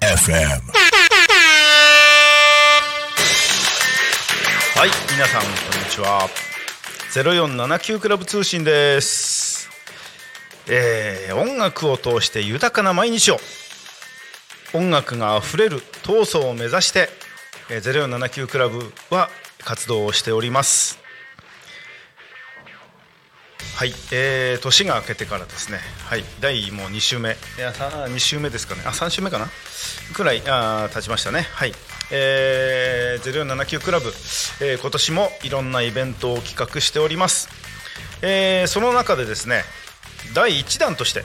FM. はい皆さんこんにちは。0479クラブ通信です。えー音楽を通して豊かな毎日を。音楽があふれる闘争を目指してえー0479クラブは活動をしております。はい、えー、年が明けてからですね、はい、第もう2週目、いや2週目ですかね、あ3週目かな、くらいあ経ちましたね、はい、えー、0479クラブ、えー今年もいろんなイベントを企画しております、えーその中でですね、第1弾として、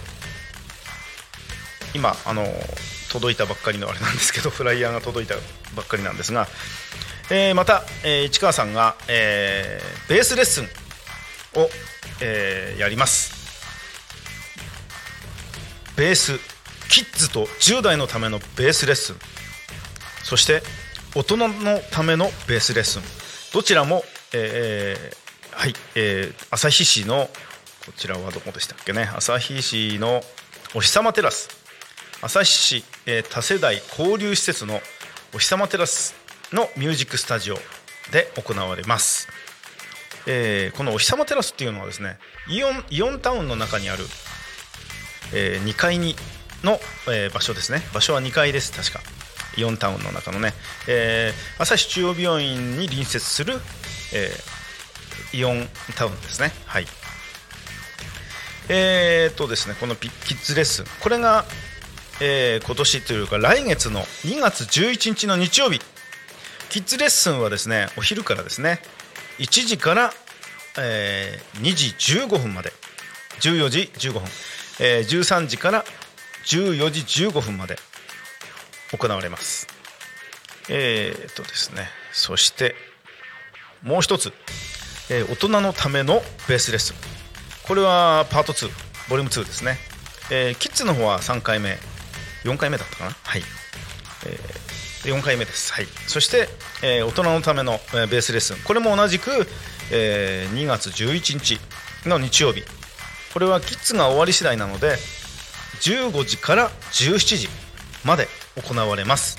今、あの届いたばっかりのあれなんですけど、フライヤーが届いたばっかりなんですが、えーまた、えー市川さんが、えーベースレッスンを、えーやります。ベースキッズと10代のためのベースレッスン。そして大人のためのベースレッスン。どちらも、えーはい、えー旭市のこちらはどこでしたっけね。旭市のお日様テラス。旭市、えー多世代交流施設のお日様テラスのミュージックスタジオで行われます。えーこのお日様テラスっていうのはですねイオンイオンタウンの中にある、え2階にの、えー場所ですね。場所は2階です確か。イオンタウンの中のね、えー朝日中央病院に隣接する、えーイオンタウンですね。はい。えー、とですねこのピッキッズレッスン。これが、えー今年というか来月の2月11日の日曜日。キッズレッスンはですねお昼からですね。1時から、えー2時15分まで。14時15分、えー13時から14時15分まで行われます。えー、っとですね。そしてもう一つ、えー大人のためのベースレッスン。これはパート2ボリューム2ですね、えーキッズの方は3回目4回目だったかな。はい、えー4回目です、はい、そして、えー大人のための、えーベースレッスン。これも同じく、えー2月11日の日曜日。これはキッズが終わり次第なので15時から17時まで行われます。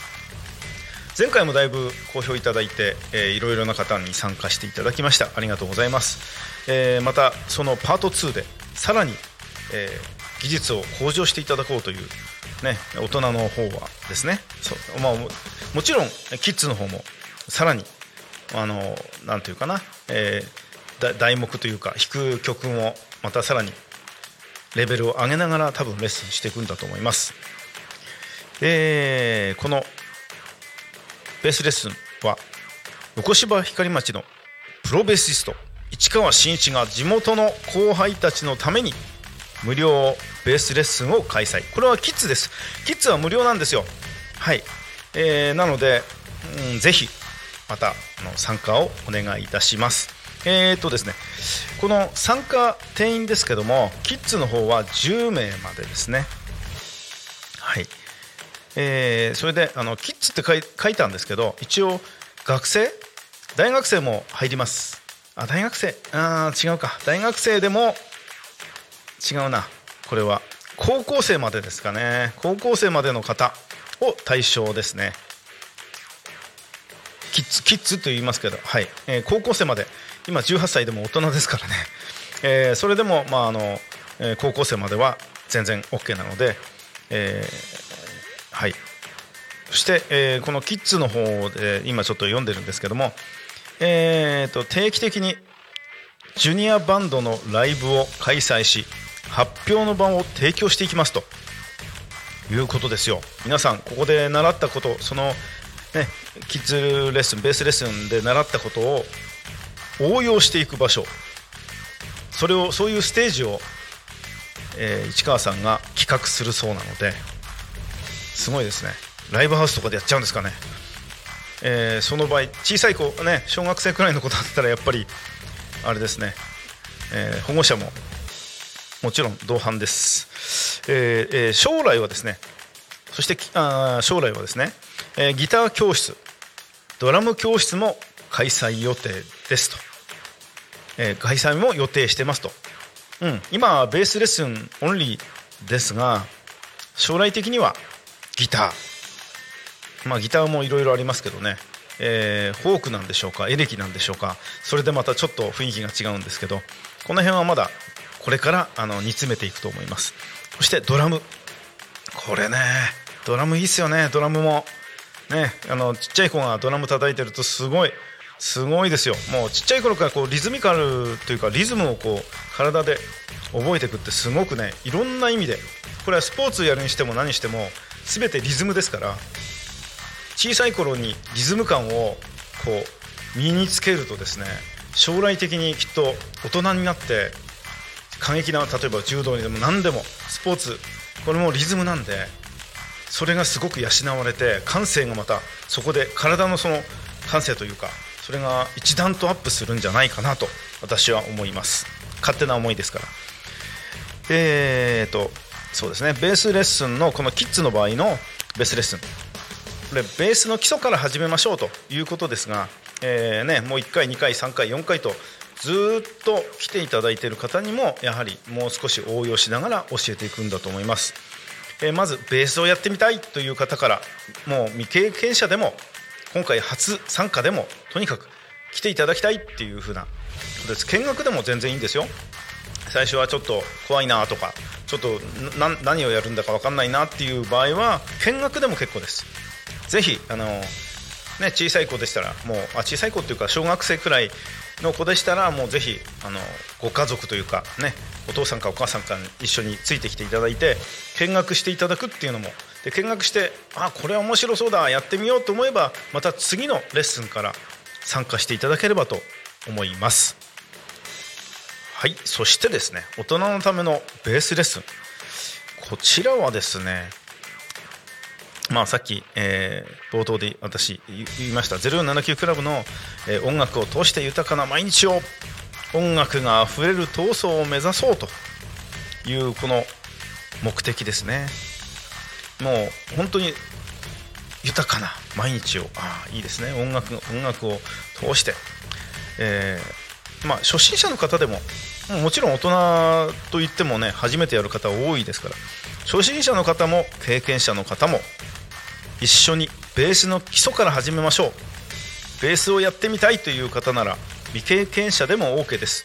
前回もだいぶ好評いただいて、えーいろいろな方に参加していただきました。ありがとうございます、えーまたそのパート2でさらに、えー技術を向上していただこうという、ね、大人の方はですねそう、まあ、もちろんキッズの方もさらにあのなんていうかな、えー題目というか弾く曲もまたさらにレベルを上げながら多分レッスンしていくんだと思います。えーこのベースレッスンは横芝光町のプロベーシスト市川真一が地元の後輩たちのために無料ベースレッスンを開催。これはキッズです。キッズは無料なんですよ。はい、えーなので、うん、ぜひまたの参加をお願いいたします。えー、とですね。この参加定員ですけどもキッズの方は10名までですね。はい。えーそれであのキッズって書いたんですけど一応学生？大学生も入ります。あ大学生？あ違うか。大学生でも違うな。これは。高校生までですかね。高校生までの方を対象ですね。キッズキッズと言いますけど、はい。えー高校生まで。今18歳でも大人ですからね、えーそれでも、まああのえー高校生までは全然 OK なので、えーはい。そして、えーこのキッズの方で今ちょっと読んでるんですけども、えーと定期的にジュニアバンドのライブを開催し発表の場を提供していきますと。いうことですよ。皆さんここで習ったことその、ね、キッズレッスンベースレッスンで習ったことを応用していく場所。それをそういうステージを、えー市川さんが企画するそうなのですごいですね。ライブハウスとかでやっちゃうんですかね、えーその場合小さい子ね小学生くらいの子だったらやっぱりあれですね、えー保護者ももちろん同伴です、えーえー将来はですねそしてあ将来はですね、えーギター教室ドラム教室も開催予定ですと、えー開催も予定してますと、うん、今はベースレッスンオンリーですが将来的にはギター。まあギターもいろいろありますけどね、えーフォークなんでしょうかエレキなんでしょうか。それでまたちょっと雰囲気が違うんですけどこの辺はまだこれからあの煮詰めていくと思います。そしてドラム。これねドラムいいっすよね。ドラムも。ねあのちっちゃい子がドラム叩いてるとすごいすごいですよ。もうちっちゃい頃からこうリズミカルというかリズムをこう体で覚えていくってすごくねいろんな意味で。これはスポーツやるにしても何しても全てリズムですから小さい頃にリズム感をこう身につけるとですね将来的にきっと大人になって過激な例えば柔道にでも何でもスポーツこれもリズムなんでそれがすごく養われて感性がまたそこで体のその感性というかそれが一段とアップするんじゃないかなと私は思います。勝手な思いですから。えーとそうですね。ベースレッスンのこのキッズの場合のベースレッスン。これベースの基礎から始めましょうということですが、えーね、もう1回2回3回4回とずっと来ていただいている方にもやはりもう少し応用しながら教えていくんだと思います、えーまずベースをやってみたいという方からもう未経験者でも今回初参加でもとにかく来ていただきたいっていう風なことです。見学でも全然いいんですよ。最初はちょっと怖いなとかちょっと何をやるんだか分かんないなっていう場合は見学でも結構です。ぜひあの、ね、小さい子でしたらもうあ小さい子っていうか小学生くらいの子でしたらもうぜひあのご家族というかねお父さんかお母さんか一緒についてきていただいて見学していただくっていうのもで見学してあこれは面白そうだやってみようと思えばまた次のレッスンから参加していただければと思います。はいそしてですね大人のためのベースレッスン。こちらはですねまあ、さっき、えー冒頭で私言いました079クラブの、えー音楽を通して豊かな毎日を音楽があふれる闘争を目指そうというこの目的ですね。もう本当に豊かな毎日をああいいですね。音楽音楽を通して、えーまあ、初心者の方でももうもちろん大人といってもね初めてやる方多いですから初心者の方も経験者の方も一緒にベースの基礎から始めましょう。ベースをやってみたいという方なら未経験者でも OK です、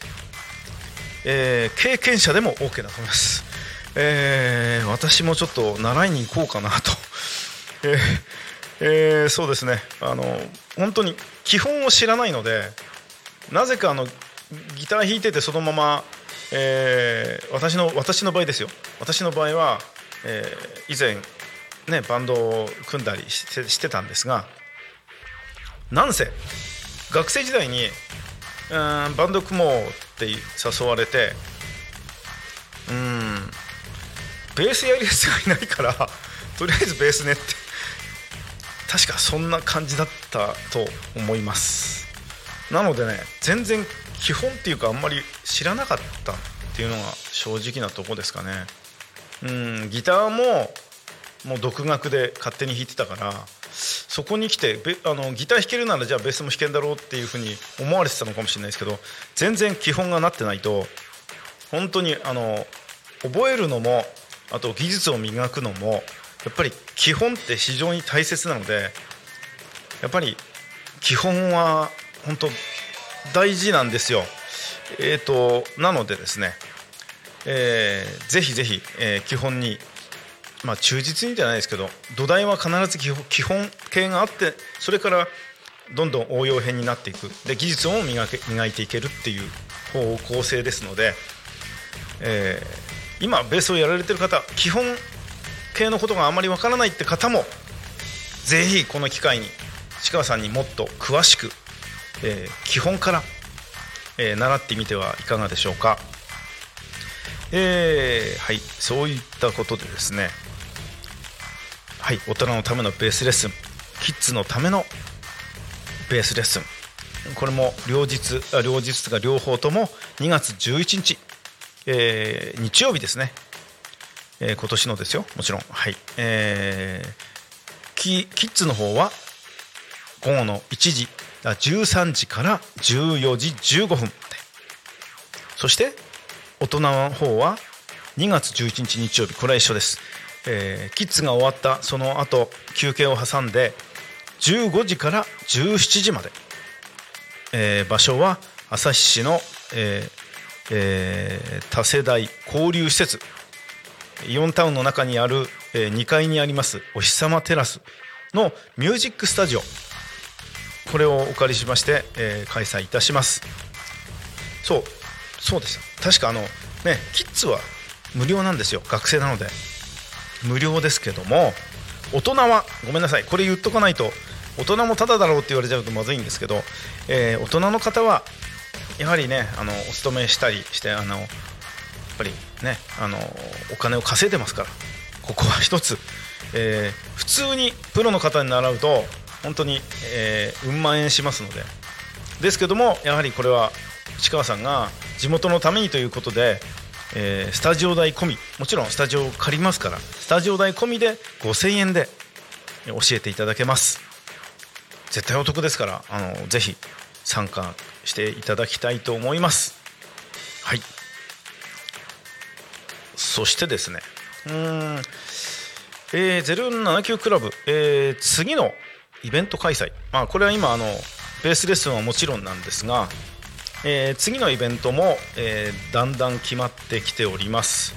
えー経験者でも OK だと思います、えー私もちょっと習いに行こうかなと、えーえーそうですね。あの本当に基本を知らないのでなぜかあのギター弾いててそのまま、えー私の私の場合ですよ。私の場合は、えー以前ねバンドを組んだりしてしてたんですがなんせ学生時代にうんバンド組もうって誘われてうんベースやるやつがいないから とりあえずベースねって確かそんな感じだったと思います。なのでね全然基本っていうかあんまり知らなかったっていうのが正直なとこですかね。うんギターももう独学で勝手に弾いてたからそこに来てあのギター弾けるならじゃあベースも弾けんだろうっていうふうに思われてたのかもしれないですけど全然基本がなってないと本当にあの覚えるのもあと技術を磨くのもやっぱり基本って非常に大切なのでやっぱり基本は本当大事なんですよ。えー、となのでですね、えーぜひぜひ、えー基本に、まあ、忠実にじゃないですけど土台は必ず基本基本形があってそれからどんどん応用編になっていくで技術を磨け磨いていけるっていう方向性ですので、えー今ベースをやられてる方基本系のことがあまりわからないって方もぜひこの機会に市川さんにもっと詳しく、えー基本から、えー習ってみてはいかがでしょうか。えーはいそういったことでですねはい大人のためのベースレッスン。キッズのためのベースレッスン。これも両日あ両日とか両方とも2月11日、えー日曜日ですね、えー今年のですよ。もちろん。はい。えーキキッズの方は午後の1時あ13時から14時15分。そして大人の方は2月11日日曜日。これは一緒です、えーキッズが終わったその後休憩を挟んで15時から17時まで、えー場所は旭市の、えーえー多世代交流施設イオンタウンの中にある、えー2階にありますお日様テラスのミュージックスタジオこれをお借りしまして、えー開催いたします。そうそうです確かあのねキッズは無料なんですよ。学生なので。無料ですけども大人はごめんなさいこれ言っとかないと大人もタダだろうって言われちゃうとまずいんですけど、えー大人の方はやはりねあのお勤めしたりしてあのやっぱりねあのお金を稼いでますからここは一つ、えー普通にプロの方に習うと本当に、えー、うん万円しますので。ですけどもやはりこれは市川さんが地元のためにということで、えースタジオ代込みもちろんスタジオを借りますからスタジオ代込みで5000円で教えていただけます。絶対お得ですからあのぜひ参加していただきたいと思います。はい。そしてですねうんえー、079クラブ、えー次のイベント開催、まあ、これは今あのベースレッスンはもちろんなんですが、えー次のイベントも、えーだんだん決まってきております。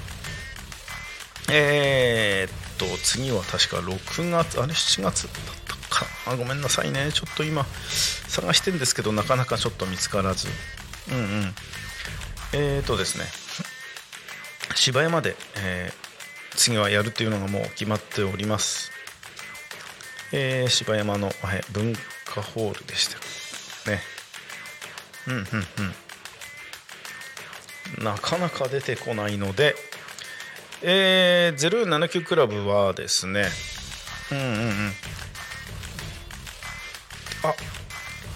えーっと次は確か6月あれ7月だったか。あごめんなさいね。ちょっと今探してるんですけどなかなかちょっと見つからず。うんうん。えーっとですね。芝山で、えー次はやるというのがもう決まっております、えー芝山の、はい、文化ホールでした。ね。うんうんうん。なかなか出てこないので、えー、079クラブはですね。うんうんうん。あ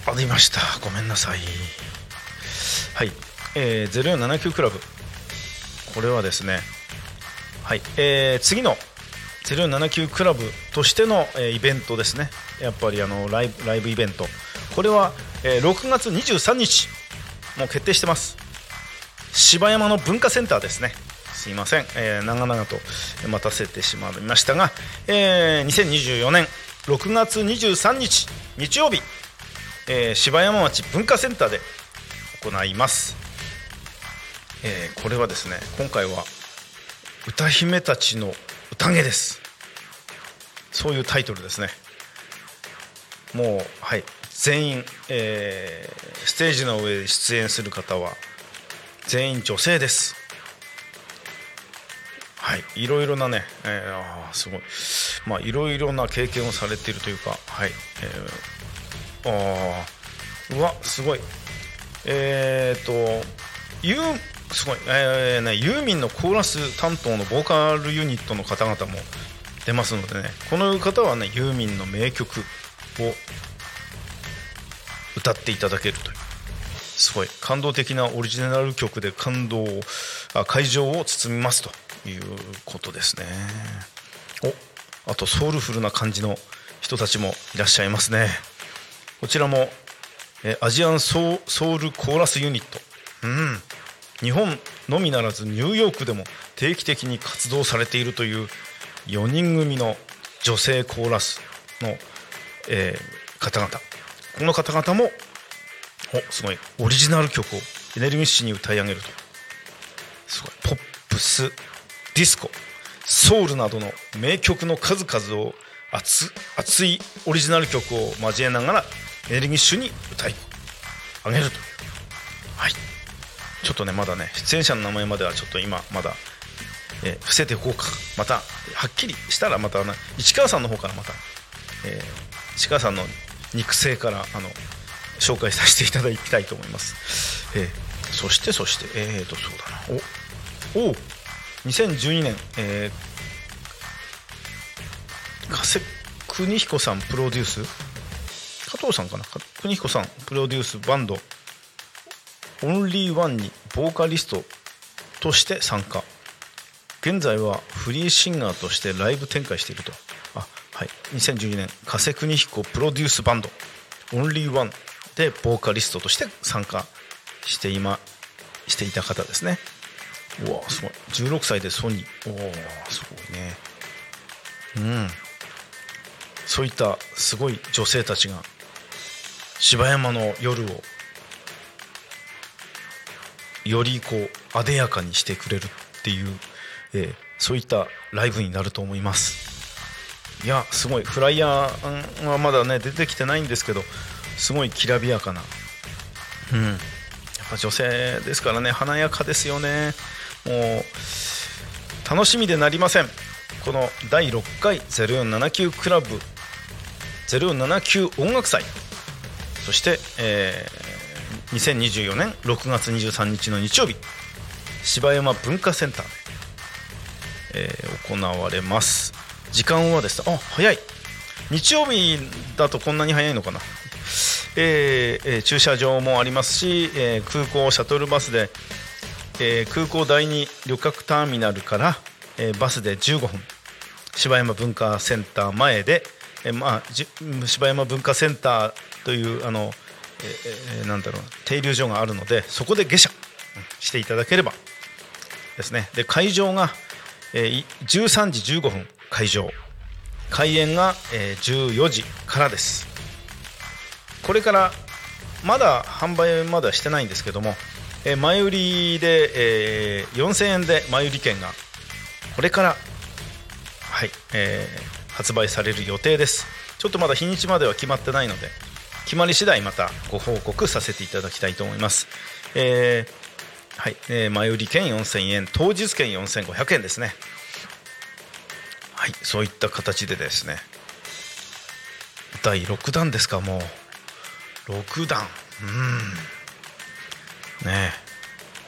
ありました。ごめんなさい。はい、えー、079クラブ。これはですね。はい、えー次の079クラブとしての、えーイベントですね。やっぱりあのライブライブイベント。これは、えー6月23日もう決定してます。芝山の文化センターですね。すいません、えー長々と待たせてしまいましたが、えー2024年6月23日日曜日、えー芝山町文化センターで行います、えーこれはですね今回は歌姫たちの宴です。そういうタイトルですね。もうはい。全員、えーステージの上で出演する方は全員女性です。はい。いろいろなね、えーあすごい。まあいろいろな経験をされているというかはい、えー、あうわすごい。えー、とユーすごい、えーね、ユーミンのコーラス担当のボーカルユニットの方々も出ますのでねこの方はねユーミンの名曲を歌っていただけるという。すごい感動的なオリジナル曲で感動をあ会場を包みますということですね。おあとソウルフルな感じの人たちもいらっしゃいますね。こちらもえアジアンソウソウルコーラスユニット、うん、日本のみならずニューヨークでも定期的に活動されているという4人組の女性コーラスの、えー方々。この方々もおすごい。オリジナル曲をエネルギッシュに歌い上げると。すごい。ポップスディスコソウルなどの名曲の数々を熱熱いオリジナル曲を交えながらエネルギッシュに歌い上げると。はい。ちょっとねまだね出演者の名前まではちょっと今まだ、え伏せていこうか。またはっきりしたらまたな市川さんの方からまた、えー市川さんの肉声からあの紹介させていただきたいと思います、えーそしてそしてえーとそうだな。おお2012年、えー、加瀬邦彦さんプロデュース？加藤さんかな？邦彦さんプロデュースバンド。オンリーワンにボーカリストとして参加。現在はフリーシンガーとしてライブ展開していると。はい。2012年加瀬邦彦プロデュースバンドオンリーワンでボーカリストとして参加していましていた方ですね。うわすごい。16歳でソニー。おおすごいね。うん。そういったすごい女性たちが芝山の夜をよりこうあでやかにしてくれるっていう、えーそういったライブになると思います。いやすごい。フライヤーはまだね出てきてないんですけどすごいきらびやかな。うん。やっぱ女性ですからね華やかですよね。もう楽しみでなりません。この第6回0479クラブ。0479音楽祭。そして、えー2024年6月23日の日曜日。芝山文化センターで、えー行われます。時間はです。あ早い。日曜日だとこんなに早いのかな、えーえー駐車場もありますし、えー空港シャトルバスで、えー空港第二旅客ターミナルから、えーバスで15分芝山文化センター前で、えーまあ、芝山文化センターというあの、ええなんだろう停留所があるのでそこで下車していただければですね。で会場が、えー13時15分。会場。開演が、えー14時からです。これからまだ販売まだしてないんですけども、えー前売りで、えー4000円で前売り券がこれからはい、えー発売される予定です。ちょっとまだ日にちまでは決まってないので決まり次第またご報告させていただきたいと思います、えーはい、えー前売り券4000円当日券4500円ですね。はいそういった形でですね第6弾ですかもう。6弾うん。ねえ。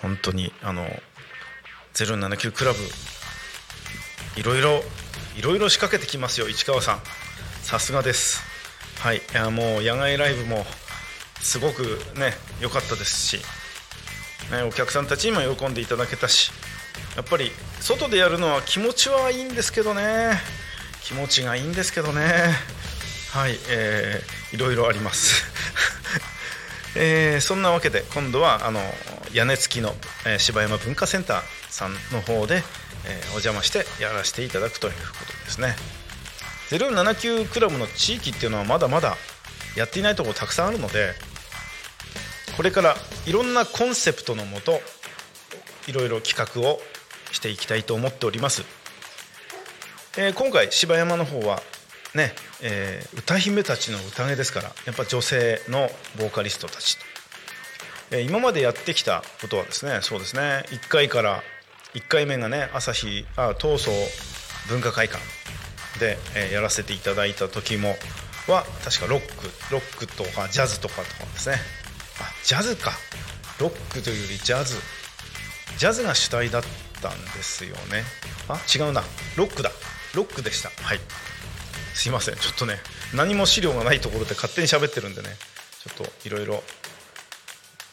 本当にあの079クラブいろいろいろいろ仕掛けてきますよ市川さん。さすがです。はいいやもう野外ライブもすごくね良かったですし、ね、お客さんたちにも喜んでいただけたしやっぱり外でやるのは気持ちはいいんですけどね。気持ちがいいんですけどね。はい、えー、いろいろあります。えーそんなわけで今度はあの屋根付きの、えー芝山文化センターさんの方で、えーお邪魔してやらせていただくということですね。079クラブの地域っていうのはまだまだやっていないところたくさんあるのでこれからいろんなコンセプトのもといろいろ企画をしていきたいと思っております、えー今回芝山の方はね、えー歌姫たちの宴ですからやっぱ女性のボーカリストたちと、えー今までやってきたことはですねそうですね1回から1回目がね朝日あ東総文化会館で、えーやらせていただいた時もは確かロックロックとかジャズとかとかですね。あジャズか。ロックというよりジャズ。ジャズが主体だったんですよね。あ違うな。ロックだ。ロックでした。はい。すいません。ちょっとね何も資料がないところで勝手に喋ってるんでね。ちょっといろいろ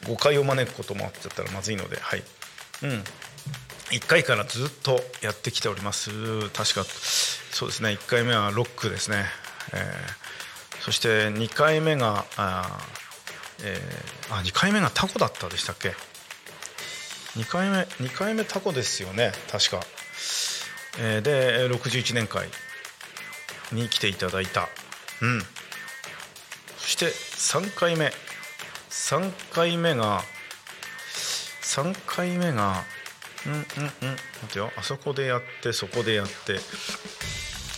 誤解を招くこともあっちゃったらまずいので。はい。うん。1回からずっとやってきております。確か。そうですね。1回目はロックですね、えー。そして2回目があ、えーあ2回目がタコだったでしたっけ？2回目2回目タコですよね。確か、えーで61年会。に来ていただいた。うん。そして3回目。3回目が3回目がうんうんうん。待ってよ。あそこでやってそこでやって。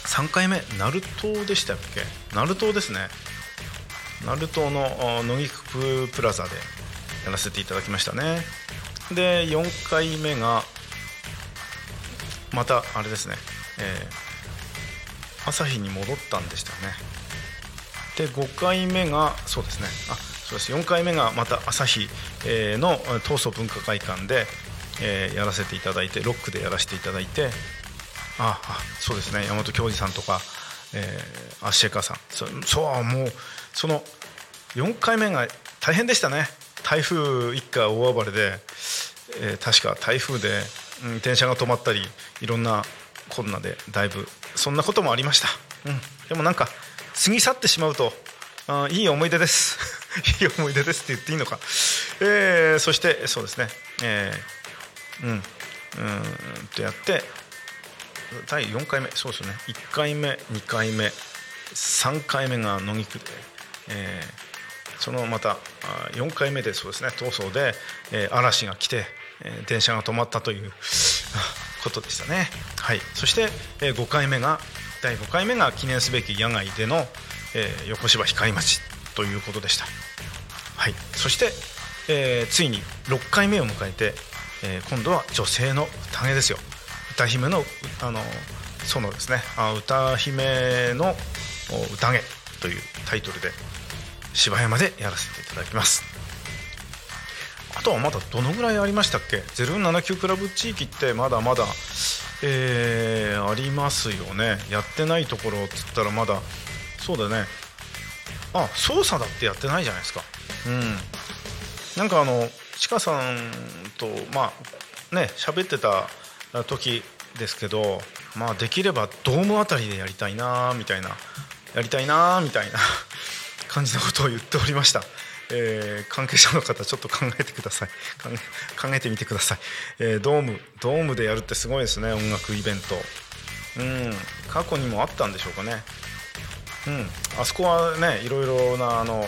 3回目ナルトでしたっけ？ナルトですね。ナルトの乃木プラザでやらせていただきましたね。で4回目がまたあれですね、えー朝日に戻ったんでしたね。で5回目がそうですね。あそうです。4回目がまた朝日、えーの東総文化会館で、えーやらせていただいてロックでやらせていただいてああそうですね。山本教授さんとか、えーアッシェカさん。そうもうその4回目が大変でしたね。台風一過大暴れで、えー確か台風で、うん、電車が止まったりいろんなコロナでだいぶそんなこともありました、うん、でもなんか過ぎ去ってしまうとあいい思い出です。いい思い出ですって言っていいのか、えーそしてそうですね。えー、うんうんとやって第4回目。そうですね。1回目2回目3回目が野菊で、えー、そのまた4回目でそうですね逃走で、えー、嵐が来て、えー、電車が止まったということでしたね。はい、そして、えー、5回目が第5回目が記念すべき野外での、えー、横芝光町ということでした。はい、そして、えー、ついに6回目を迎えて、えー、今度は女性の宴ですよ歌姫のあの園ですね歌姫の宴というタイトルで芝山でやらせていただきます。あとはまだどのぐらいありましたっけ？079クラブ地域ってまだまだ、えー、ありますよね。やってないところっつったらまだそうだね。あ操作だってやってないじゃないですか。うん。なんかあのちかさんとまあね喋ってた時ですけどまあできればドームあたりでやりたいなみたいなやりたいなみたいな。感じのことを言っておりました、えー、関係者の方ちょっと考えてください。考えてみてください、えー、ドームドームでやるってすごいですね音楽イベント。うん。過去にもあったんでしょうかね。うん。あそこはねいろいろなあの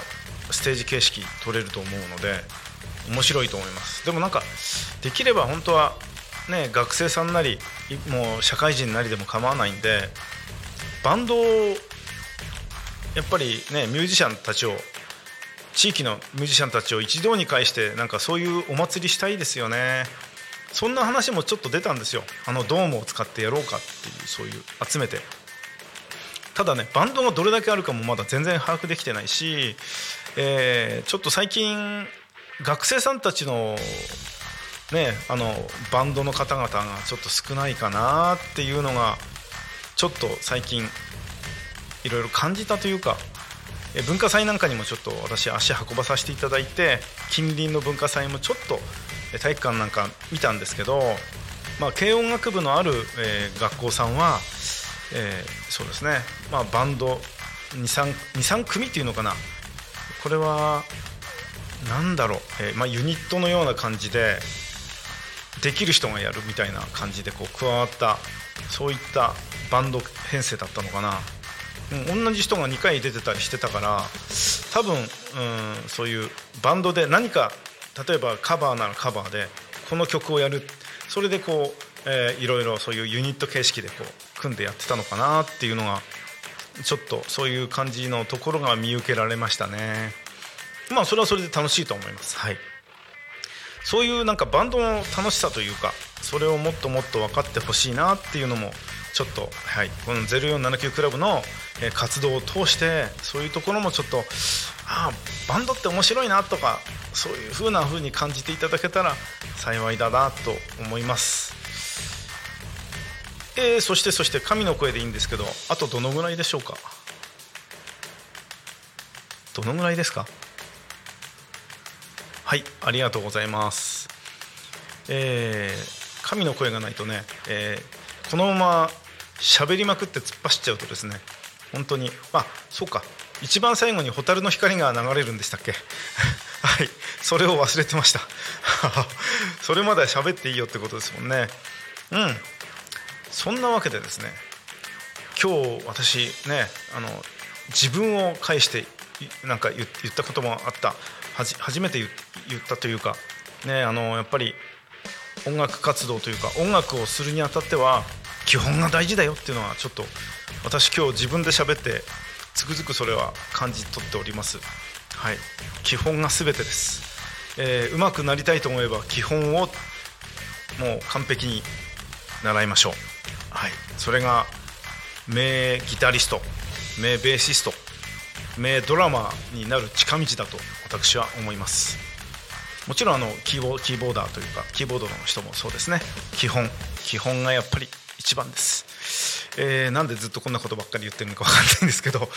ステージ形式取れると思うので面白いと思います。でもなんかできれば本当はね学生さんなりもう社会人なりでも構わないんでバンドやっぱりねミュージシャンたちを地域のミュージシャンたちを一堂に会してなんかそういうお祭りしたいですよね。そんな話もちょっと出たんですよ。あのドームを使ってやろうかっていうそういう集めて。ただねバンドがどれだけあるかもまだ全然把握できてないし、えー、ちょっと最近学生さんたちのねあのバンドの方々がちょっと少ないかなっていうのがちょっと最近いろいろ感じたというか文化祭なんかにもちょっと私足運ばさせていただいて近隣の文化祭もちょっと体育館なんか見たんですけど、まあ、軽音楽部のある、えー、学校さんは、えー、そうですね、まあ、バンド23組っていうのかな。これは何だろう、えーまあ、ユニットのような感じでできる人がやるみたいな感じでこう加わったそういったバンド編成だったのかな、同じ人が2回出てたりしてたから多分、うん、そういうバンドで何か例えばカバーならカバーでこの曲をやる。それでこう、えー、いろいろそういうユニット形式でこう組んでやってたのかなっていうのがちょっとそういう感じのところが見受けられましたね。まあそれはそれで楽しいと思います。はい。そういうなんかバンドの楽しさというかそれをもっともっと分かってほしいなっていうのもちょっと、はい、この0479クラブの活動を通してそういうところもちょっとああバンドって面白いなとかそういう風な風に感じていただけたら幸いだなと思います。えー、そしてそして神の声でいいんですけどあとどのぐらいでしょうか？どのぐらいですか？はいありがとうございます。えー、神の声がないとね、えー、このまま喋りまくって突っ走っちゃうとですね本当にあそうか一番最後に蛍の光が流れるんでしたっけ？はいそれを忘れてました。それまでは喋っていいよってことですもんね。うん。そんなわけでですね今日私ねあの自分を介してなんか言ったこともあった。初めて言ったというかねあのやっぱり音楽活動というか音楽をするにあたっては基本が大事だよっていうのはちょっと私今日自分で喋ってつくづくそれは感じ取っております。はい。基本が全てです、えー、うまくなりたいと思えば基本をもう完璧に習いましょう。はい。それが名ギタリスト名ベーシスト名ドラマーになる近道だと私は思います。もちろんあのキーボキーボーダーというかキーボードの人もそうですね。基本基本がやっぱり一番です、えー、なんでずっとこんなことばっかり言ってるのか分かんないんですけど。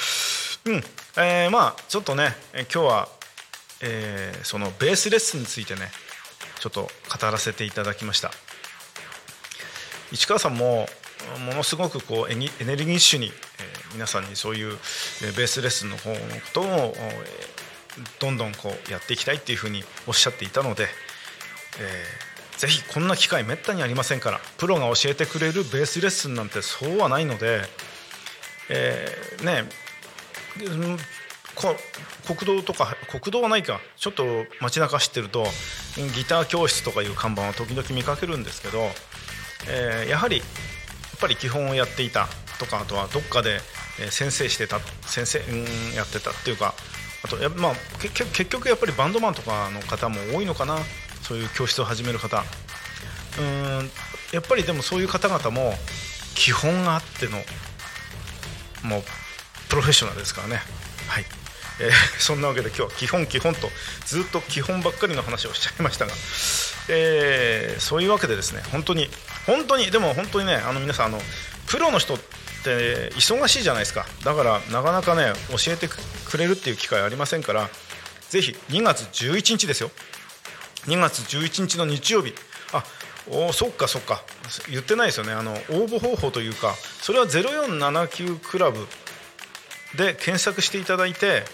うん。えー、まあちょっとね今日は、えー、そのベースレッスンについてねちょっと語らせていただきました。市川さんもものすごくこうエネルギッシュに、えー、皆さんにそういう、ベースレッスンの方のことを、どんどんこうやっていきたいっていうふうにおっしゃっていたので、えー、ぜひこんな機会めったにありませんからプロが教えてくれるベースレッスンなんてそうはないので、えー、ねこ国道とか国道はないかちょっと街中走ってるとギター教室とかいう看板は時々見かけるんですけど、えー、やはりやっぱり基本をやっていたとかあとはどっかで先生してた先生んやってたっていうかあとや、まあ、結局やっぱりバンドマンとかの方も多いのかな。そういう教室を始める方。うんやっぱりでもそういう方々も基本があってのもうプロフェッショナルですからね。はい、えー、そんなわけで今日は基本基本とずっと基本ばっかりの話をしちゃいましたが、えー、そういうわけでですね本当に本当にでも本当にねあの皆さんあのプロの人って忙しいじゃないですか。だからなかなかね教えてくれるっていう機会ありませんからぜひ2月11日ですよ。2月11日の日曜日。あおそっかそっか。言ってないですよね。あの応募方法というかそれは0479クラブで検索していただいて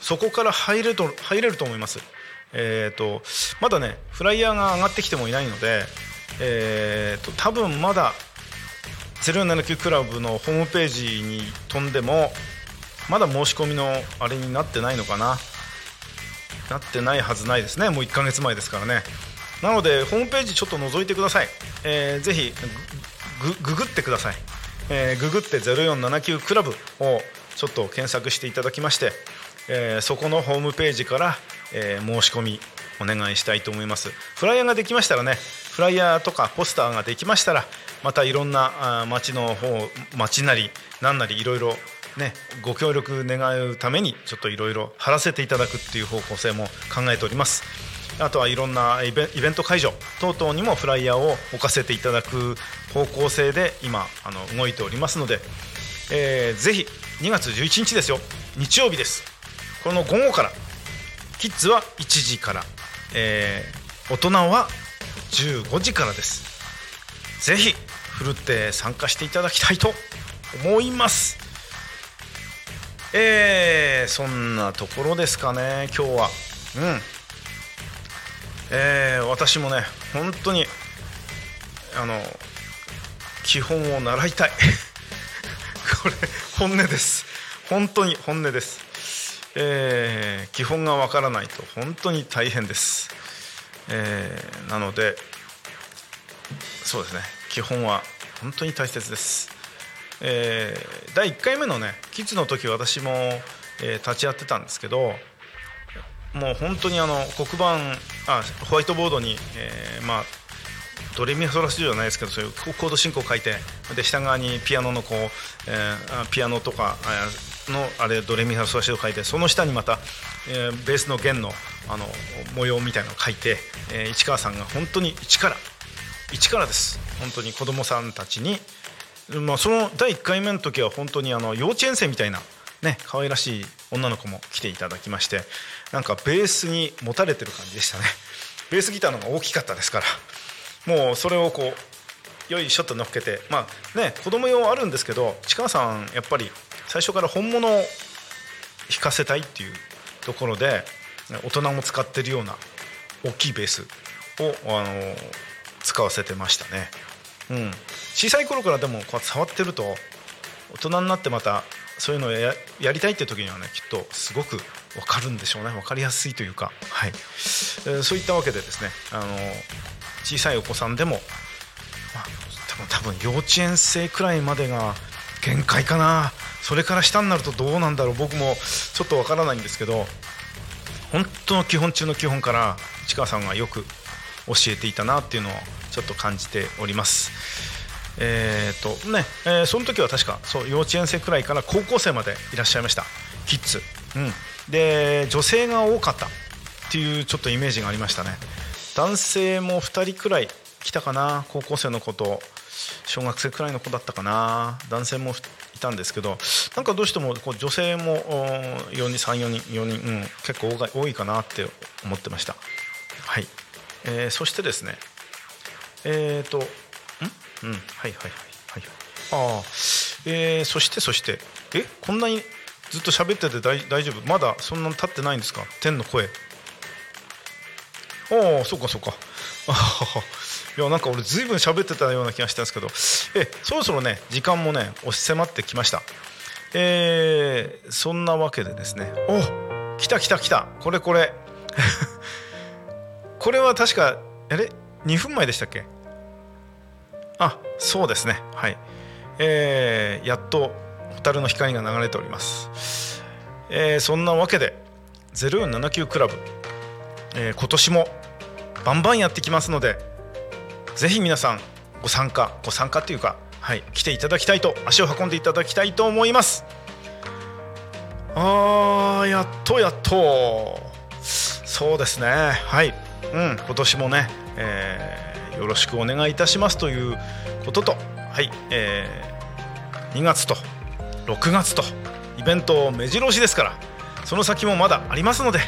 そこから入れると入れると思います。えーと、まだねフライヤーが上がってきてもいないので、えーと、多分まだ0479クラブのホームページに飛んでもまだ申し込みのあれになってないのかな。なってないはずないですね。もう1ヶ月前ですからね。なのでホームページちょっと覗いてください、えー、ぜひググってください、えー、ググって0479クラブをちょっと検索していただきまして、えー、そこのホームページから、えー、申し込みお願いしたいと思います。フライヤーができましたらねフライヤーとかポスターができましたらまたいろんな町の方町なり何なりいろいろねご協力願うためにちょっといろいろ貼らせていただくっていう方向性も考えております。あとはいろんなイベント会場等々にもフライヤーを置かせていただく方向性で今あの動いておりますので、えー、ぜひ2月11日ですよ。日曜日です。この午後から。キッズは1時から、えー、大人は15時からです。ぜひふるって参加していただきたいと思います。えー、そんなところですかね今日は。うん。えー、私もね本当にあの基本を習いたい。これ本音です。本当に本音です、えー、基本がわからないと本当に大変です、えー、なのでそうですね。基本は本当に大切です、えー、第1回目のねキッズの時私も、えー、立ち会ってたんですけどもう本当にあの黒板あホワイトボードに、えー、まあドレミファソラシドじゃないですけどそういうコード進行を書いてで下側にピアノのこう、えー、ピアノとかのあれドレミファソラシドを書いてその下にまた、えー、ベースの弦のあの模様みたいなのを書いて、えー、市川さんが本当に一から一からです。本当に子供さんたちに、まあ、その第1回目の時は本当にあの幼稚園生みたいなね可愛らしい女の子も来ていただきましてなんかベースに持たれてる感じでしたね。ベースギターの方が大きかったですからもうそれをこうよいしょっと乗っけてまあね子供用あるんですけど市川さんやっぱり最初から本物を弾かせたいっていうところで大人も使ってるような大きいベースをあの使わせてましたね、うん、小さい頃からでもこうやって触ってると大人になってまたそういうのをやりたいっていう時にはねきっとすごく分かるんでしょうね。分かりやすいというか、はい。えー、そういったわけでですねあの小さいお子さんでも、まあ、多分多分幼稚園生くらいまでが限界かな。それから下になるとどうなんだろう。僕もちょっとわからないんですけど本当の基本中の基本から市川さんがよく教えていたなっていうのをちょっと感じております。えーとねえー、その時は確かそう幼稚園生くらいから高校生までいらっしゃいました。キッズ、うん、で女性が多かったっていうちょっとイメージがありましたね。男性も2人くらい来たかな。高校生の子と小学生くらいの子だったかな。男性もいたんですけどなんかどうしてもこう女性も4人34人4人、うん、結構多いかなって思ってました。はい、えー、そしてですねえっ、ー、とうんはいはいはいはい。ああえー、そしてそして。えこんなにずっと喋ってて大大丈夫？まだそんなに経ってないんですか？天の声。ああそうかそうか。いやなんか俺ずいぶん喋ってたような気がしたんですけど。えそろそろね時間もね押し迫ってきました。えー、そんなわけでですね。お来た来た来た。これこれ。これは確かあれ？2分前でしたっけ？あそうですね。はい。えー、やっと蛍の光が流れております、えーそんなわけで0479クラブ、えー今年もバンバンやってきますのでぜひ皆さんご参加ご参加っていうかはい来ていただきたいと足を運んでいただきたいと思います。あーやっとやっと。そうですね。はい。うん今年もね、えーよろしくお願いいたしますということとはい、えー2月と6月とイベント目白押しですからその先もまだありますので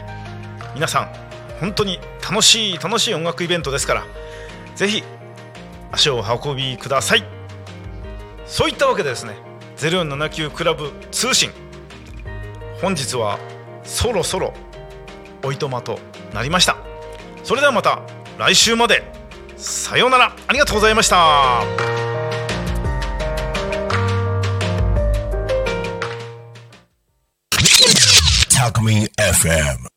皆さん本当に楽しい楽しい音楽イベントですからぜひ足を運びください。そういったわけでですね079クラブ通信本日はそろそろおいとまとなりました。それではまた来週まで。さようなら。ありがとうございました。タクミン FM